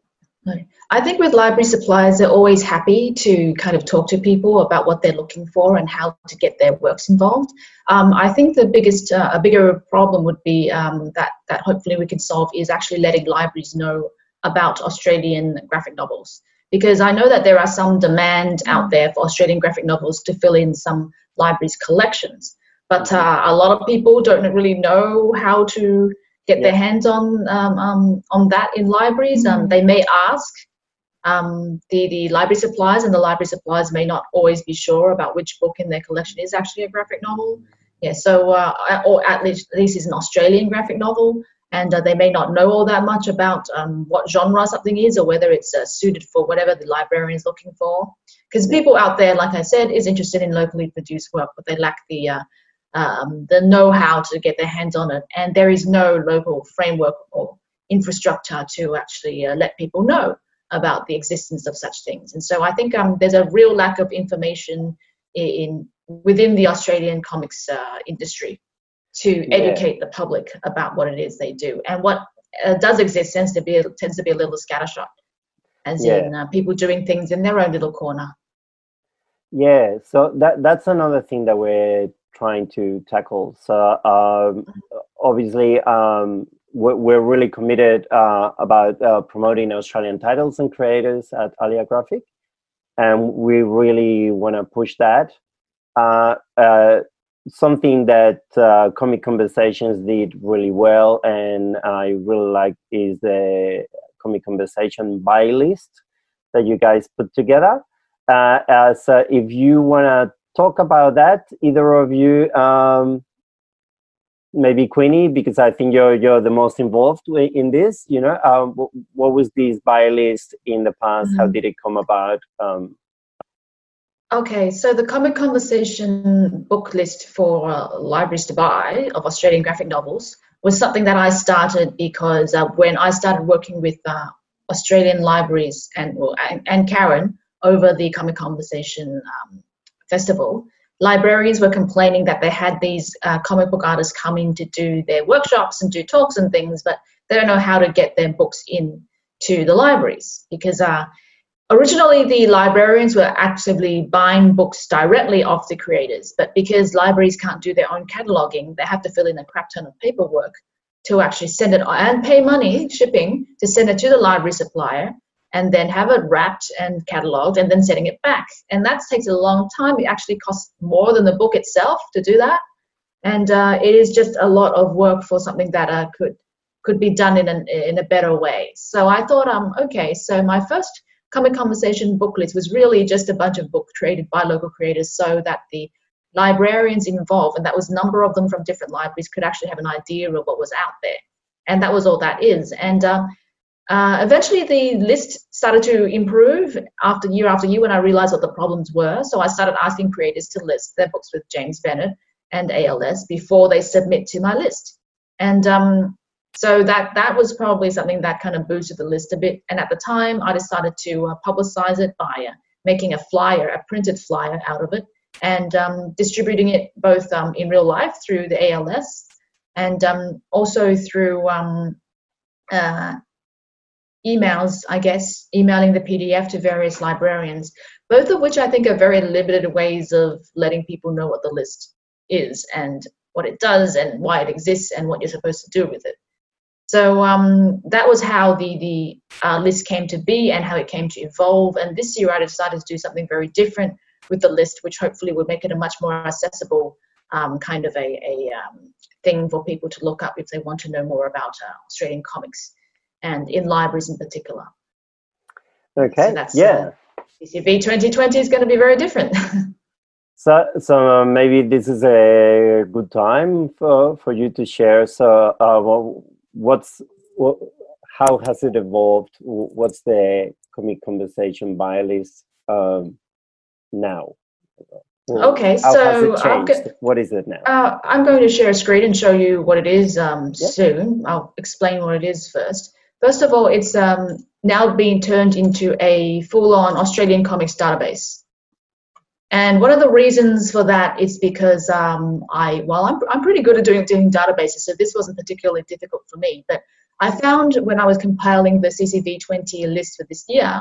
I think with library suppliers, they're always happy to kind of talk to people about what they're looking for and how to get their works involved. Um, I think the biggest, uh, a bigger problem would be um, that that hopefully we can solve is actually letting libraries know about Australian graphic novels because I know that there are some demand out there for Australian graphic novels to fill in some libraries' collections, but uh, a lot of people don't really know how to get yeah. their hands on um, um, on that in libraries. Um, mm-hmm. they may ask um, the the library suppliers, and the library suppliers may not always be sure about which book in their collection is actually a graphic novel. Yeah, so uh, or at least at least is an Australian graphic novel and uh, they may not know all that much about um, what genre something is or whether it's uh, suited for whatever the librarian is looking for. Because people out there, like I said, is interested in locally produced work, but they lack the uh, um, the know-how to get their hands on it, and there is no local framework or infrastructure to actually uh, let people know about the existence of such things. And so I think um, there's a real lack of information in, in within the Australian comics uh, industry to yeah. educate the public about what it is they do. And what uh, does exist tends to be tends to be a little scattershot, as yeah. in uh, people doing things in their own little corner. Yeah, so that that's another thing that we're trying to tackle. So um, obviously, um, we're, really committed uh, about uh, promoting Australian titles and creators at Alia Graphic, and we really want to push that. Uh, uh something that uh, Comic Conversations did really well, and I really like is the Comic Conversation buy list that you guys put together. Uh, as uh, if you want to talk about that, either of you, um, maybe Queenie, because I think you're you're the most involved in this. You know, um, what was this buy list in the past? Mm-hmm. How did it come about? Um, Okay, so the Comic Conversation book list for uh, libraries to buy of Australian graphic novels was something that I started because uh, when I started working with uh, Australian libraries and, well, and, and Karen over the Comic Conversation um, festival, librarians were complaining that they had these uh, comic book artists coming to do their workshops and do talks and things, but they don't know how to get their books in to the libraries because uh, Originally, the librarians were actively buying books directly off the creators, but because libraries can't do their own cataloging, they have to fill in a crap ton of paperwork to actually send it and pay money, shipping, to send it to the library supplier and then have it wrapped and cataloged and then sending it back. And that takes a long time. It actually costs more than the book itself to do that. And uh, it is just a lot of work for something that uh, could could be done in, an, in a better way. So I thought, um, okay, so my first Comic Conversation booklets was really just a bunch of books created by local creators so that the librarians involved, and that was a number of them from different libraries, could actually have an idea of what was out there. And that was all that is. And um, uh, eventually the list started to improve after year after year when I realized what the problems were. So I started asking creators to list their books with James Bennett and ALS before they submit to my list. And um, so that that was probably something that kind of boosted the list a bit. And at the time, I decided to uh, publicize it by uh, making a flyer, a printed flyer out of it, and um, distributing it both um, in real life through the ALS and um, also through um, uh, emails, I guess, emailing the PDF to various librarians, both of which I think are very limited ways of letting people know what the list is and what it does and why it exists and what you're supposed to do with it. So um, that was how the the uh, list came to be and how it came to evolve. And this year I decided to do something very different with the list, which hopefully would make it a much more accessible um, kind of a, a um, thing for people to look up if they want to know more about uh, Australian comics and in libraries in particular. Okay. So that's, yeah. Uh, CCV 2020 is going to be very different. So, so uh, maybe this is a good time for, for you to share. So, uh, what's what, how has it evolved? What's the comic conversation buy list um, now? Okay, so what is it now? Uh, I'm going to share a screen and show you what it is um, yep. soon. I'll explain what it is first. First of all, it's um, now being turned into a full-on Australian comics database. And one of the reasons for that is because um, I, well, I'm, I'm pretty good at doing, doing databases, so this wasn't particularly difficult for me. But I found when I was compiling the CCV 20 list for this year,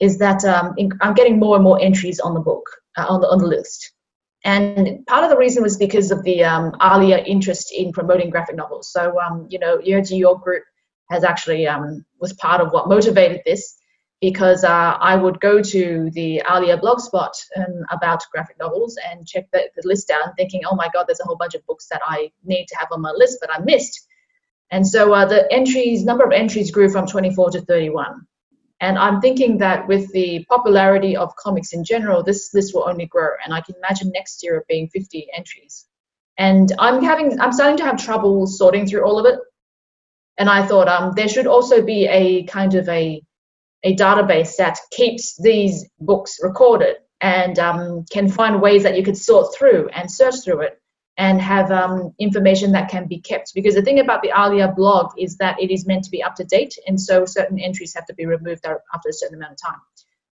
is that um, I'm getting more and more entries on the book, uh, on, the, on the list. And part of the reason was because of the um, earlier interest in promoting graphic novels. So, um, you know, Yerji, your group has actually um, was part of what motivated this because uh, I would go to the Alia blogspot um, about graphic novels and check the, the, list down, thinking, oh my God, there's a whole bunch of books that I need to have on my list, but I missed. And so uh, the entries, number of entries grew from 24 to 31. And I'm thinking that with the popularity of comics in general, this list will only grow. And I can imagine next year it being 50 entries. And I'm having, I'm starting to have trouble sorting through all of it. And I thought um, there should also be a kind of a, a database that keeps these books recorded and um, can find ways that you could sort through and search through it and have um, information that can be kept. Because the thing about the Alia blog is that it is meant to be up to date, and so certain entries have to be removed after a certain amount of time.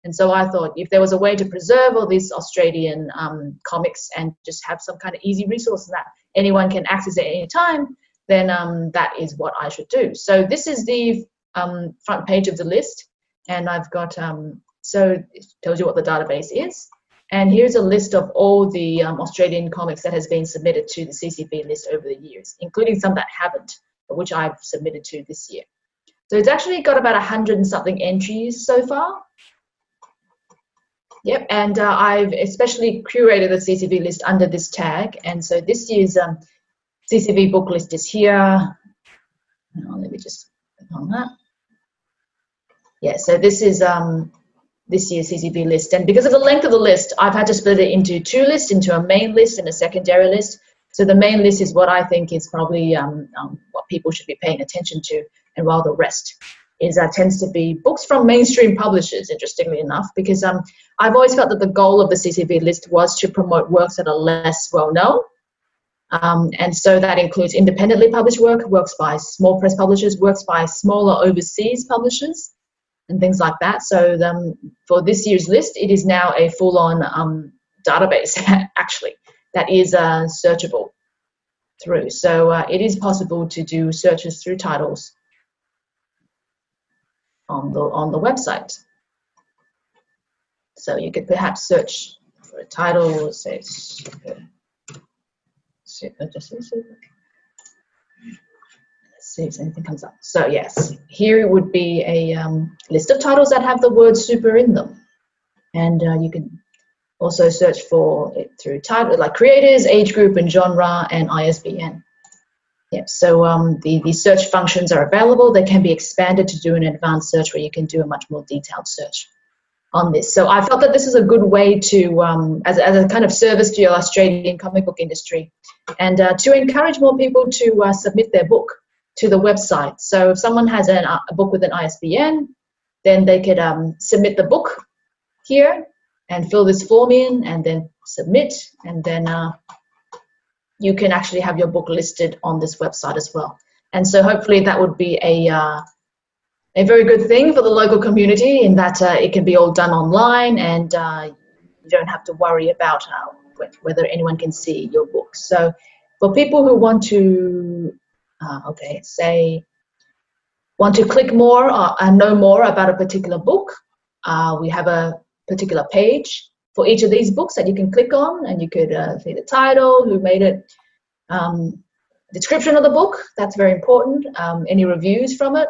And so I thought if there was a way to preserve all these Australian um, comics and just have some kind of easy resource that anyone can access at any time, then um, that is what I should do. So this is the um, front page of the list, and I've got um, so it tells you what the database is. And here's a list of all the um, Australian comics that has been submitted to the CCV list over the years, including some that haven't, which I've submitted to this year. So it's actually got about a hundred and something entries so far. Yep, and uh, I've especially curated the CCV list under this tag. And so this year's um, CCV book list is here. Let me just on that. Yeah, so this is um, this year's CCV list. And because of the length of the list, I've had to split it into two lists, into a main list and a secondary list. So the main list is what I think is probably um, um, what people should be paying attention to, and while the rest is uh, tends to be books from mainstream publishers. Interestingly enough, because um, I've always felt that the goal of the CCV list was to promote works that are less well known, um, and so that includes independently published work, works by small press publishers, works by smaller overseas publishers, and things like that. So um, for this year's list, it is now a full-on um, database actually that is uh, searchable through. So uh, it is possible to do searches through titles on the on the website. So you could perhaps search for a title, say super, super see if anything comes up. So yes, here it would be a um, list of titles that have the word super in them. And uh, you can also search for it through title, like creators, age group, and genre, and ISBN. Yep, so um, the, the search functions are available. They can be expanded to do an advanced search where you can do a much more detailed search on this. So I felt that this is a good way to, um, as, as a kind of service to your Australian comic book industry, and uh, to encourage more people to uh, submit their book to the website. So if someone has an, a book with an ISBN, then they could um, submit the book here and fill this form in and then submit and then uh, you can actually have your book listed on this website as well. And so hopefully that would be a, uh, a very good thing for the local community in that uh, it can be all done online and uh, you don't have to worry about uh, whether anyone can see your book. So for people who want to uh, okay, say, want to click more uh, and know more about a particular book, uh, we have a particular page for each of these books that you can click on and you could see the title, who made it, um, description of the book, that's very important, um, any reviews from it,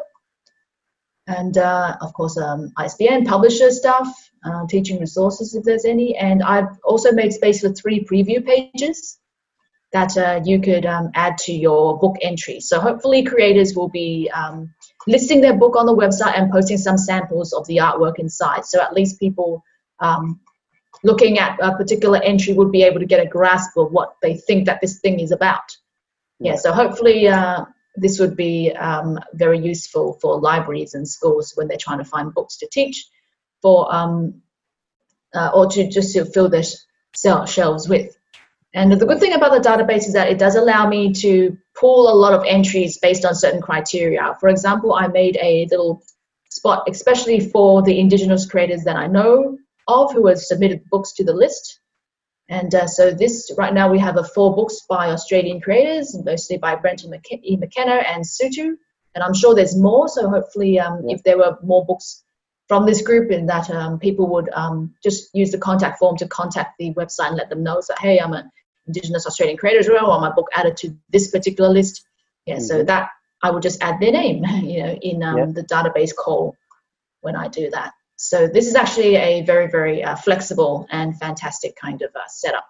and uh, of course um, ISBN, publisher stuff, uh, teaching resources if there's any, and I've also made space for three preview pages that uh, you could um, add to your book entry. So hopefully creators will be um, listing their book on the website and posting some samples of the artwork inside. So at least people um, looking at a particular entry would be able to get a grasp of what they think that this thing is about. Yeah, so hopefully uh, this would be um, very useful for libraries and schools when they're trying to find books to teach for um, uh, or to just to fill their shelves with. And the good thing about the database is that it does allow me to pull a lot of entries based on certain criteria. For example, I made a little spot especially for the indigenous creators that I know of who have submitted books to the list. And uh, so this right now we have a four books by Australian creators, mostly by Brenton E. McKenna and Sutu. And I'm sure there's more. So hopefully, um, yeah. if there were more books from this group, and that um, people would um, just use the contact form to contact the website and let them know. So hey, I'm an Indigenous Australian creator as well. I want my book added to this particular list. Yeah. Mm-hmm. So that I would just add their name, you know, in um, yeah. the database call when I do that. So this is actually a very, very uh, flexible and fantastic kind of uh, setup.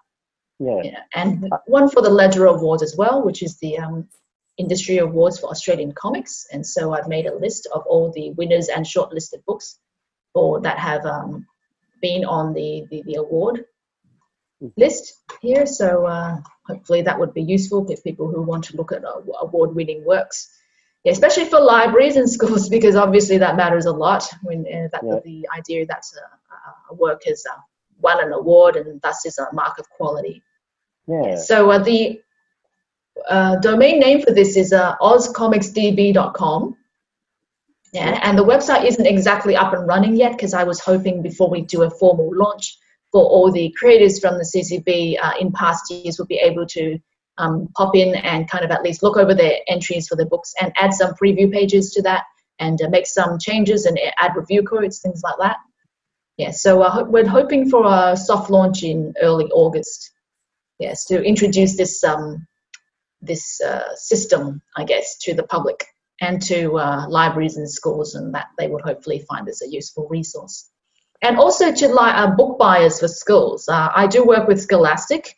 Yeah. yeah. And one for the Ledger Awards as well, which is the um, industry awards for Australian comics. And so I've made a list of all the winners and shortlisted books for that have um, been on the, the, the award mm-hmm. list here. So uh, hopefully that would be useful for people who want to look at uh, award-winning works yeah, especially for libraries and schools, because obviously that matters a lot when uh, that yeah. the idea that a, a work has uh, won an award and thus is a mark of quality. Yeah. So uh, the uh, domain name for this is uh, ozcomicsdb.com. Yeah, and the website isn't exactly up and running yet because I was hoping before we do a formal launch for all the creators from the CCV uh, in past years would be able to um, pop in and kind of at least look over their entries for their books and add some preview pages to that and uh, make some changes and add review codes, things like that. Yeah, so uh, we're hoping for a soft launch in early August. Yes, to introduce this um, this uh, system, I guess, to the public and to uh, libraries and schools, and that they would hopefully find this a useful resource. And also to uh, book buyers for schools. Uh, I do work with Scholastic,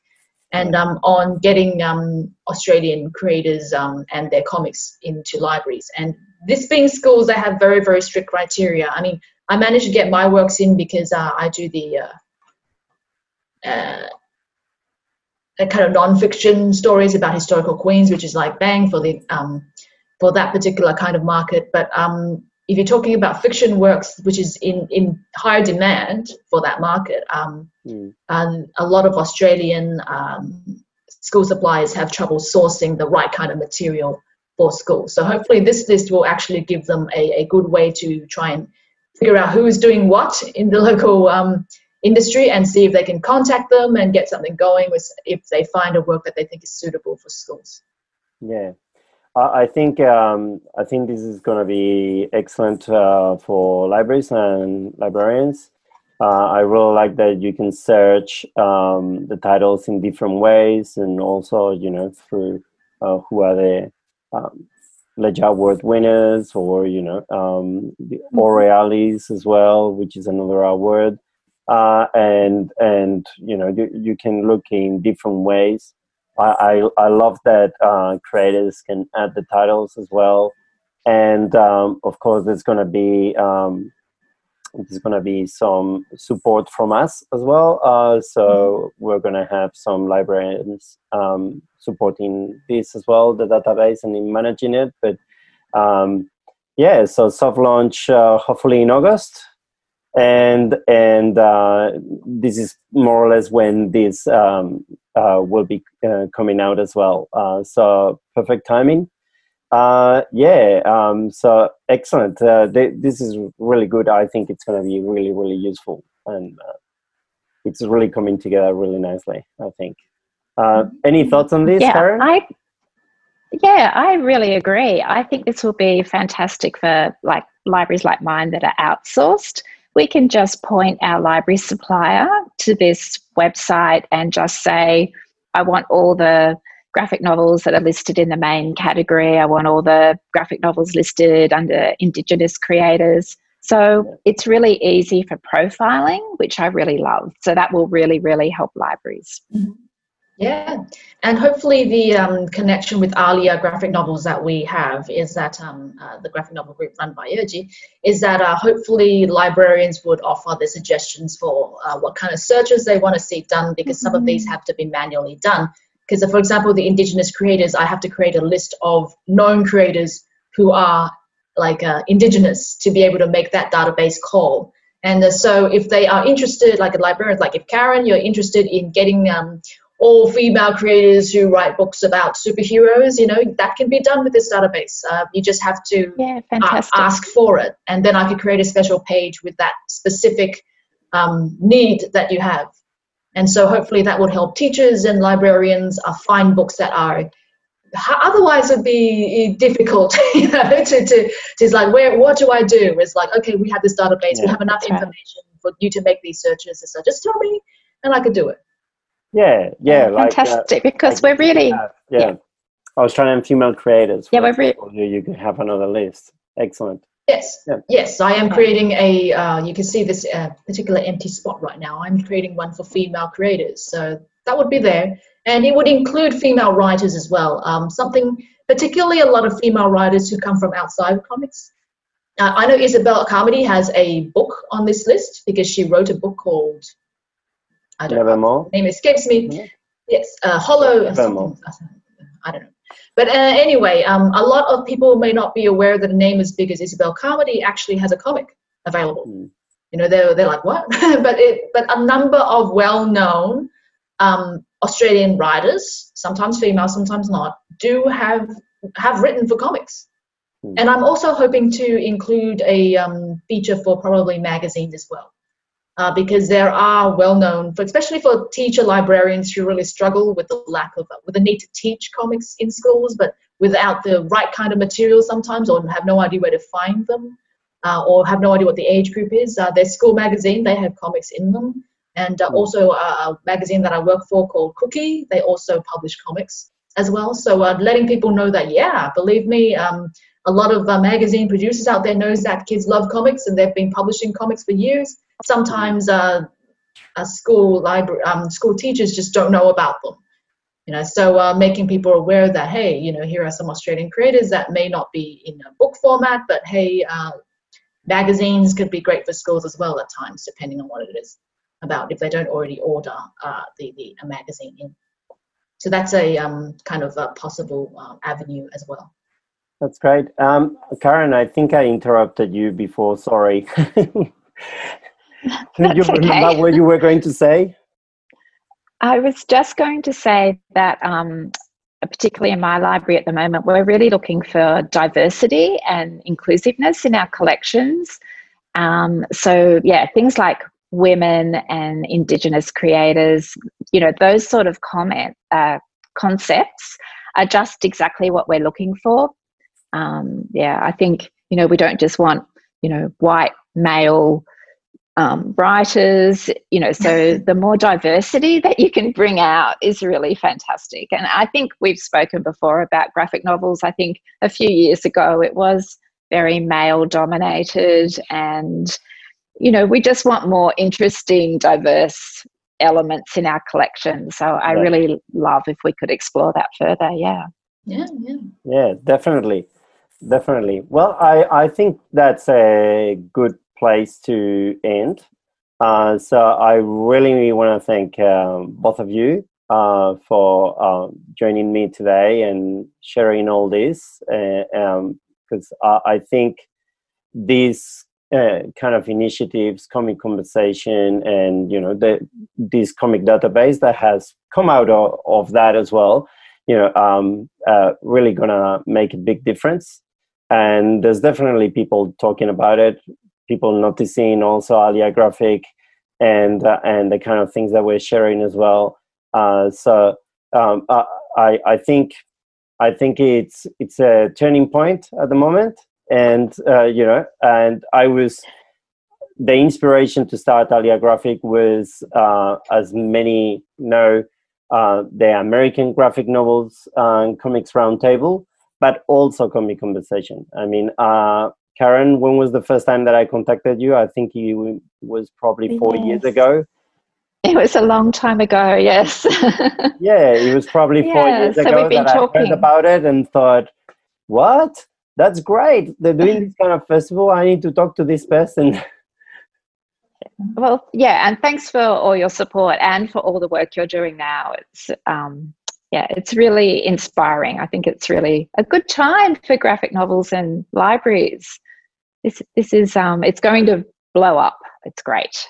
and um, on getting um, Australian creators um, and their comics into libraries. And this being schools, they have very, very strict criteria. I mean, I managed to get my works in because uh, I do the uh, uh, kind of non-fiction stories about historical queens, which is like bang for the um, for that particular kind of market. But um, if you're talking about fiction works, which is in, in higher demand for that market, um, mm. and a lot of Australian um, school suppliers have trouble sourcing the right kind of material for schools. So hopefully this list will actually give them a, a good way to try and figure out who is doing what in the local um, industry and see if they can contact them and get something going with if they find a work that they think is suitable for schools. Yeah, I think um, I think this is going to be excellent uh, for libraries and librarians. Uh, I really like that you can search um, the titles in different ways, and also you know through uh, who are the um, Ledger Award winners, or you know um, the mm-hmm. As well, which is another award, uh, and and you know you, you can look in different ways. I, I, love that uh, creators can add the titles as well. And um, of course, there's going to be um, there's going to be some support from us as well. Uh, so mm-hmm. we're going to have some librarians um, supporting this as well, the database and in managing it. But um, yeah, so soft launch uh, hopefully in August and and uh, this is more or less when this um, uh, will be uh, coming out as well. Uh, so perfect timing. Uh, yeah. Um, so excellent. Uh, th- this is really good. I think it's going to be really really useful, and it's really coming together really nicely. I think. any thoughts on this, yeah, Karen? I- yeah, I really agree. I think this will be fantastic for like libraries like mine that are outsourced we can just point our library supplier to this website and just say, I want all the graphic novels that are listed in the main category. I want all the graphic novels listed under Indigenous creators. So it's really easy for profiling, which I really love. So that will really, really help libraries. Mm-hmm. Yeah, and hopefully the um, connection with ALIA graphic novels that we have is that um, uh, the graphic novel group run by Erji is that uh, hopefully librarians would offer their suggestions for uh, what kind of searches they want to see done because mm-hmm. some of these mm-hmm. have to be manually done. Because for example, the indigenous creators, I have to create a list of known creators who are like uh, indigenous to be able to make that database call. And uh, so if they are interested, like a librarian, like if Karen, you're interested in getting um, all female creators who write books about superheroes. You know, that can be done with this database. Uh, you just have to yeah, fantastic. ask for it, and then I could create a special page with that specific um, need that you have. And so hopefully that would help teachers and librarians uh, find books that are otherwise it'd be difficult you know to, to, to like where what do i do it's like okay we have this database yeah, we have enough information right. for you to make these searches and so just tell me and i could do it yeah yeah like, uh, fantastic uh, because like we're really have, yeah. yeah. australian female creators yeah we're really you, you can have another list excellent Yes, yeah. yes, I am creating a. Uh, you can see this uh, particular empty spot right now. I'm creating one for female creators, so that would be there, and it would include female writers as well. Um, something particularly a lot of female writers who come from outside of comics. Uh, I know Isobelle Carmody has a book on this list because she wrote a book called. I don't Nevermore. know. Name escapes me. Mm-hmm. Yes, uh, Hollow. I don't know. But uh, anyway, um, a lot of people may not be aware that a name as big as Isobelle Carmody actually has a comic available. Mm. You know, they're, they're like, what? but, it, but a number of well known um, Australian writers, sometimes female, sometimes not, do have, have written for comics. Mm. And I'm also hoping to include a um, feature for probably magazines as well uh, because there are well known, for, especially for teacher librarians who really struggle with the lack of, with the need to teach comics in schools, but without the right kind of material sometimes, or have no idea where to find them, uh, or have no idea what the age group is. Uh, their school magazine, they have comics in them. And uh, hmm. also a magazine that I work for called Cookie, they also publish comics as well. So uh, letting people know that, yeah, believe me, um, a lot of uh, magazine producers out there knows that kids love comics and they've been publishing comics for years sometimes uh, school library um, school teachers just don't know about them you know so uh, making people aware that hey you know here are some australian creators that may not be in a book format but hey uh, magazines could be great for schools as well at times depending on what it is about if they don't already order uh, the, the a magazine in. So that's a um, kind of a possible uh, avenue as well. That's great. Um, karen i think i interrupted you before. Sorry Can you remember okay. what you were going to say? I was just going to say that, um, particularly in my library at the moment, we're really looking for diversity and inclusiveness in our collections. Um, so, yeah, things like women and Indigenous creators, you know, those sort of comment uh, concepts are just exactly what we're looking for. Um, yeah, I think you know we don't just want you know white male um, writers, you know, so the more diversity that you can bring out is really fantastic. And I think we've spoken before about graphic novels. I think a few years ago it was very male dominated, and, you know, we just want more interesting, diverse elements in our collection. So I yeah. really love if we could explore that further. Yeah. Yeah, yeah. Yeah, definitely. Definitely. Well, I, I think that's a good place to end. Uh, so I really want to thank um, both of you uh, for uh, joining me today and sharing all this, because uh, um, I, I, think these uh, kind of initiatives, comic conversation, and you know the this comic database that has come out of, of that as well, you know, um, uh, really gonna make a big difference and there's definitely people talking about it people noticing also Alia graphic and uh, and the kind of things that we're sharing as well. Uh, so um, uh, I I think I think it's it's a turning point at the moment, and uh, you know, and I was the inspiration to start Alia graphic was uh, as many know uh, the American graphic novels and comics roundtable, but also comic conversation. I mean, Karen, when was the first time that I contacted you? I think it was probably four yes. years ago. It was a long time ago, yes. yeah, it was probably four yeah, years so ago that talking. I heard about it and thought, what? That's great. They're doing this kind of festival. I need to talk to this person. Well, yeah, and thanks for all your support and for all the work you're doing now. It's um, yeah, it's really inspiring. I think it's really a good time for graphic novels and libraries this this is um it's going to blow up it's great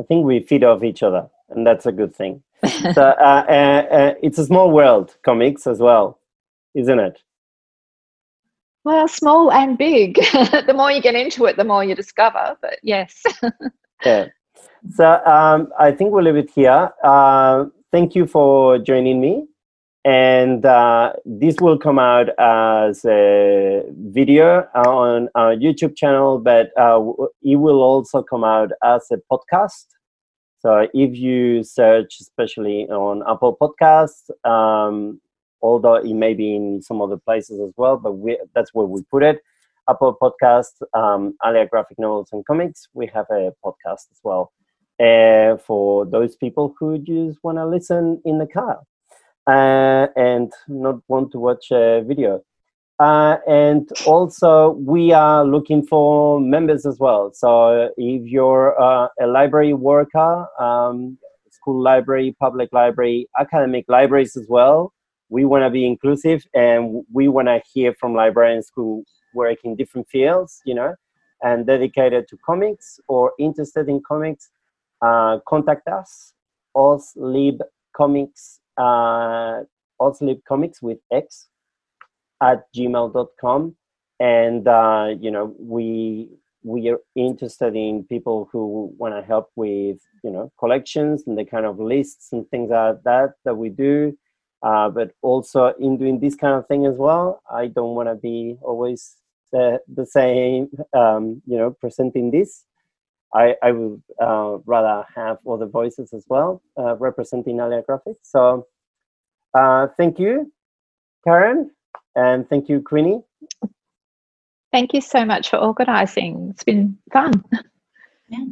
i think we feed off each other and that's a good thing so uh, uh, uh, it's a small world, comics as well, isn't it? Well, small and big. the more you get into it, the more you discover. But yes. yeah. So um, I think we'll leave it here. Uh, thank you for joining me. And uh, this will come out as a video on our YouTube channel, but uh, it will also come out as a podcast. So if you search, especially on Apple Podcasts, um, although it may be in some other places as well, but we, that's where we put it. Apple Podcasts, um, Alia Graphic Novels and Comics, we have a podcast as well uh, for those people who just want to listen in the car uh, and not want to watch a video. Uh, and also, we are looking for members as well. So, if you're uh, a library worker, um, school library, public library, academic libraries as well, we want to be inclusive and we want to hear from librarians who work in different fields, you know, and dedicated to comics or interested in comics. Uh, contact us, oslibcomics, uh, oslibcomics with X at gmail.com. And, uh, you know, we we are interested in people who want to help with, you know, collections and the kind of lists and things like that that we do uh, but also in doing this kind of thing as well i don't want to be always the, the same um, you know presenting this i, I would uh, rather have other voices as well uh, representing alia graphics so uh, thank you karen and thank you queenie thank you so much for organizing it's been fun yeah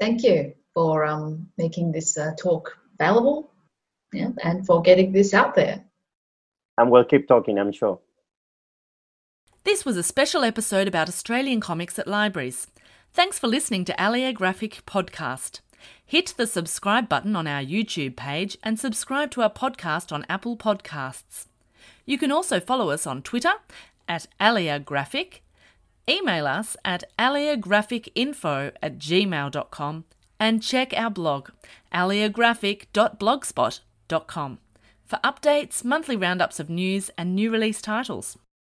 thank you for um, making this uh, talk available yeah, and for getting this out there. And we'll keep talking, I'm sure. This was a special episode about Australian comics at libraries. Thanks for listening to Alia Graphic Podcast. Hit the subscribe button on our YouTube page and subscribe to our podcast on Apple Podcasts. You can also follow us on Twitter at Alia Graphic, email us at aliagraphicinfo at gmail.com, and check our blog, aliagraphic.blogspot.com for updates, monthly roundups of news, and new release titles.